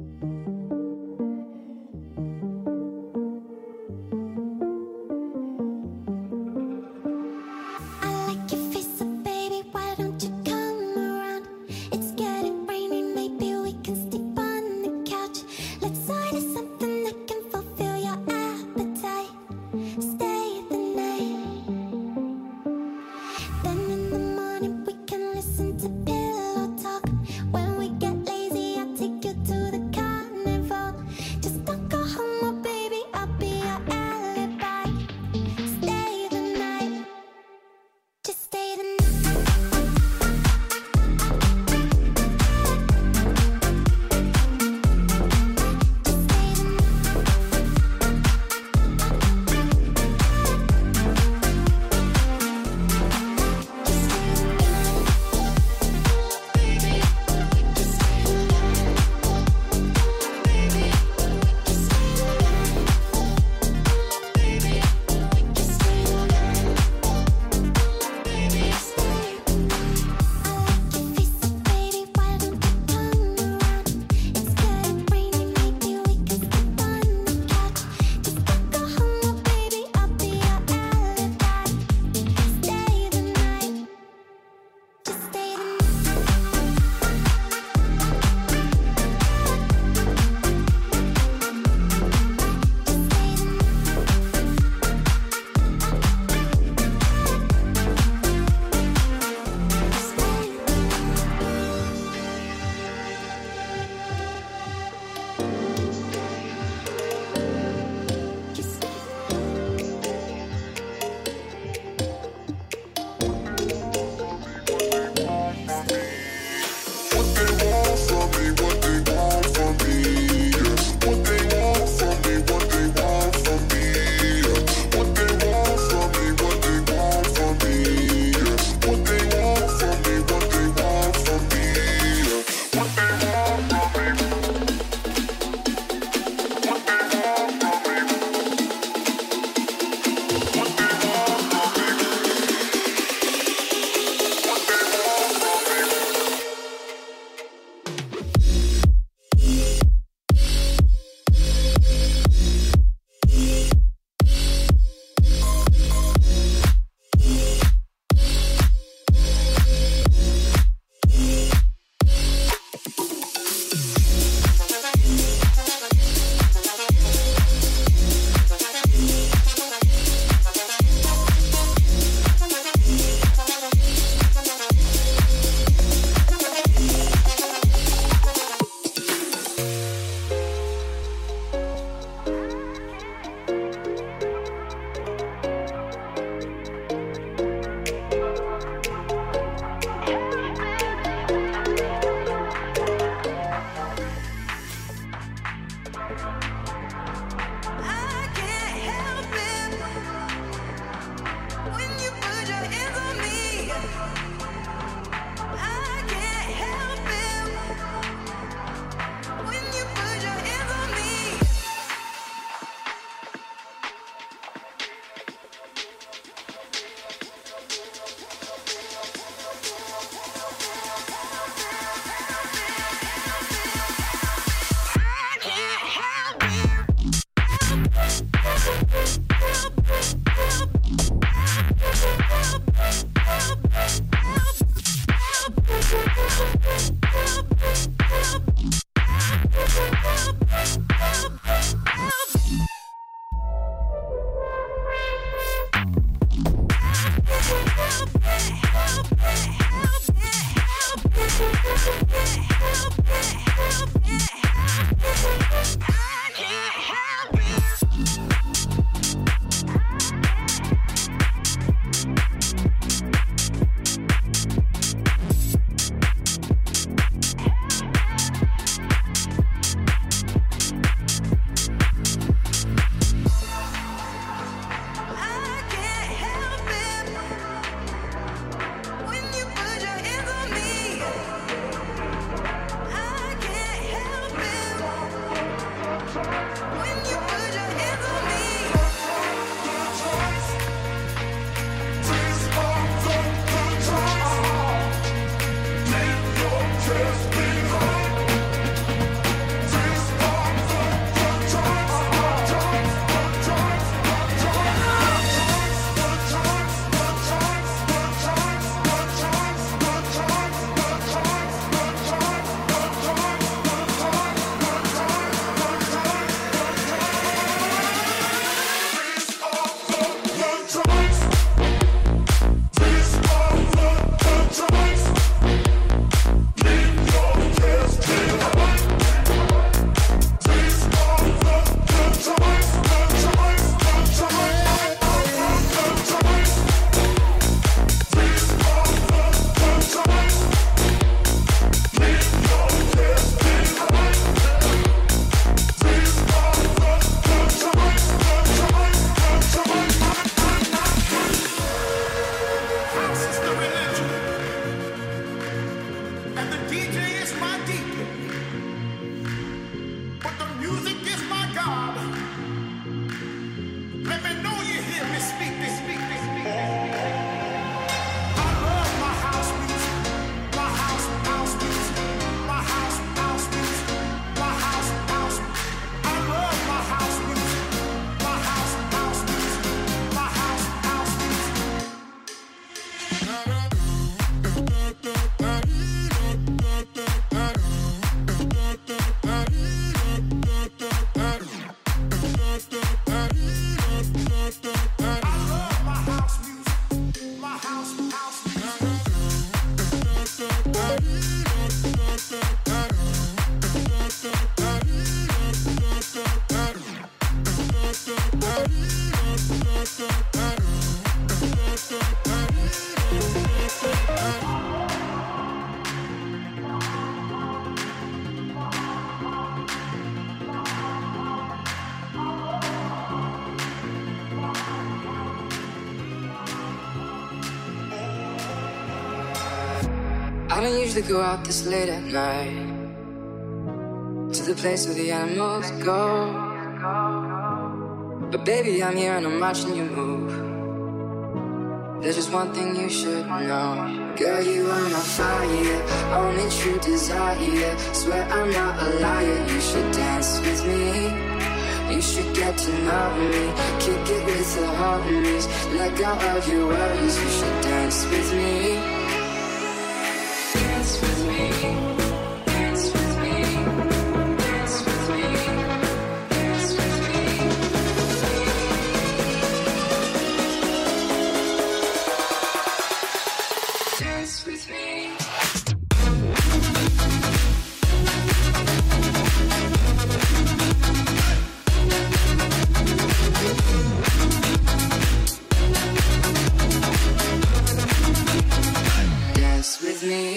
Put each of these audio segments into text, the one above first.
I I go out this late at night to the place where the animals go. But baby, I'm here and I'm watching you move. There's just one thing you should know. Girl, you are my fire, only true desire. Swear I'm not a liar, you should dance with me. You should get to know me, kick it with the homies. Let go of your worries, you should dance with me. name.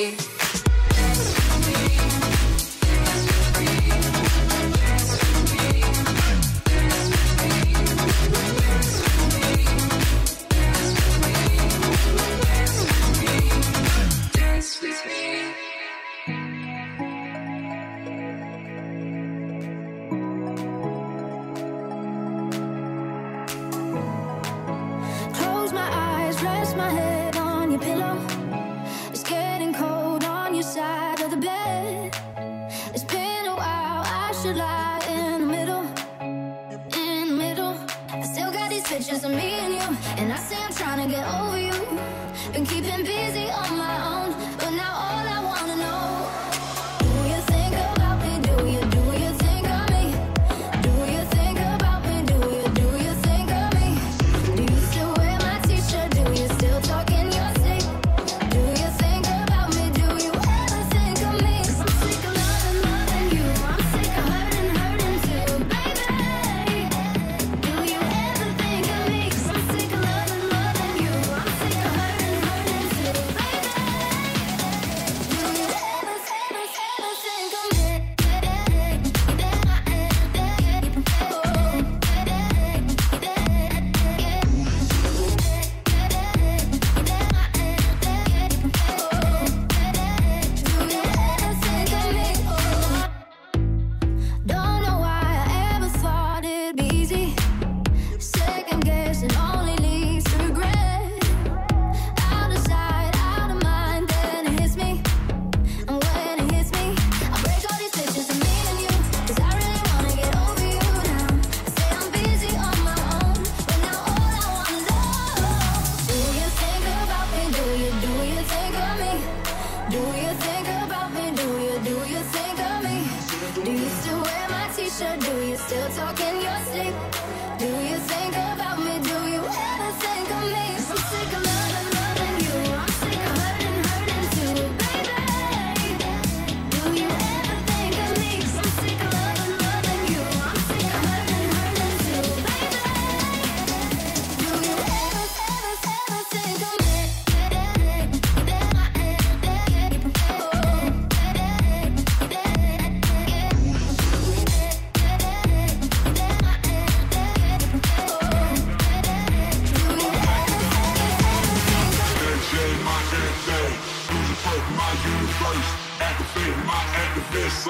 pictures of me and you, and I say I'm trying to get over you. Been keeping busy on my own. Do you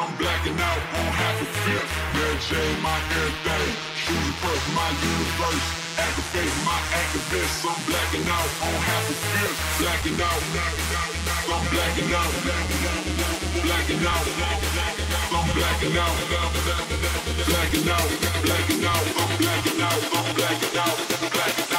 I'm blacking out on half a fifth. Mary Jane, my everything. Shooting first, my universe. Activate my activists. I'm blacking out on half a fifth. Blacking out. I'm blacking out. Blacking out. I'm blacking out. Blacking out. Blacking out. I'm blacking out. I'm blacking out. I'm blacking out.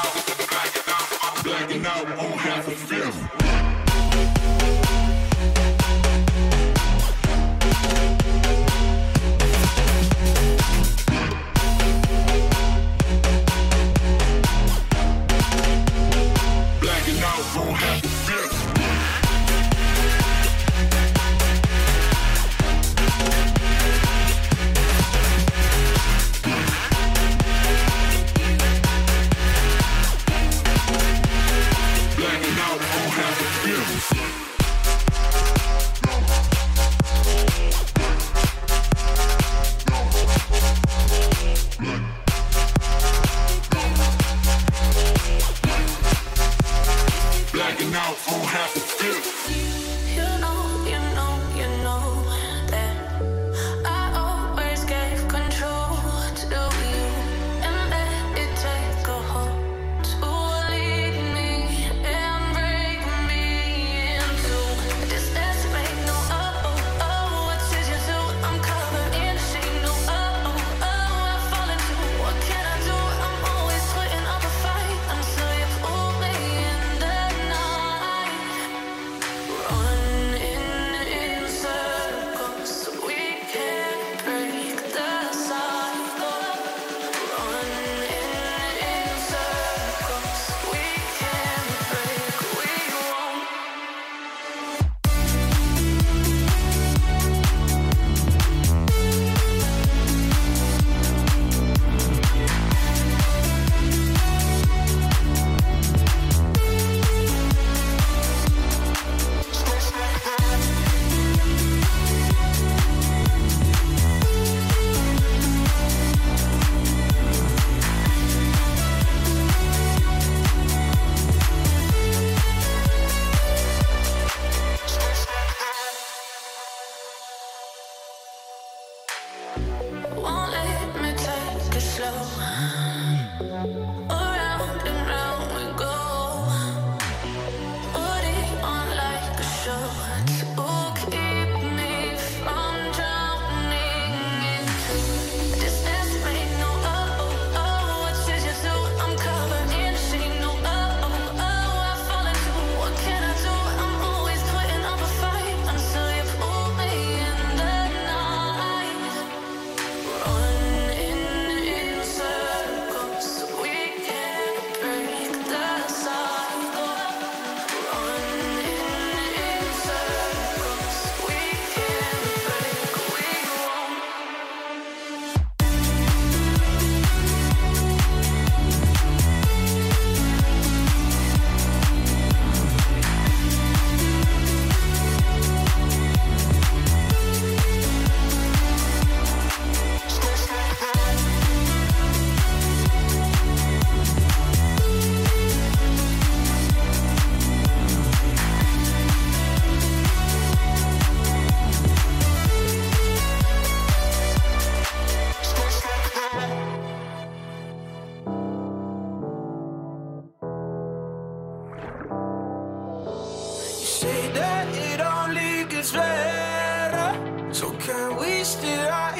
it's better. So can we still?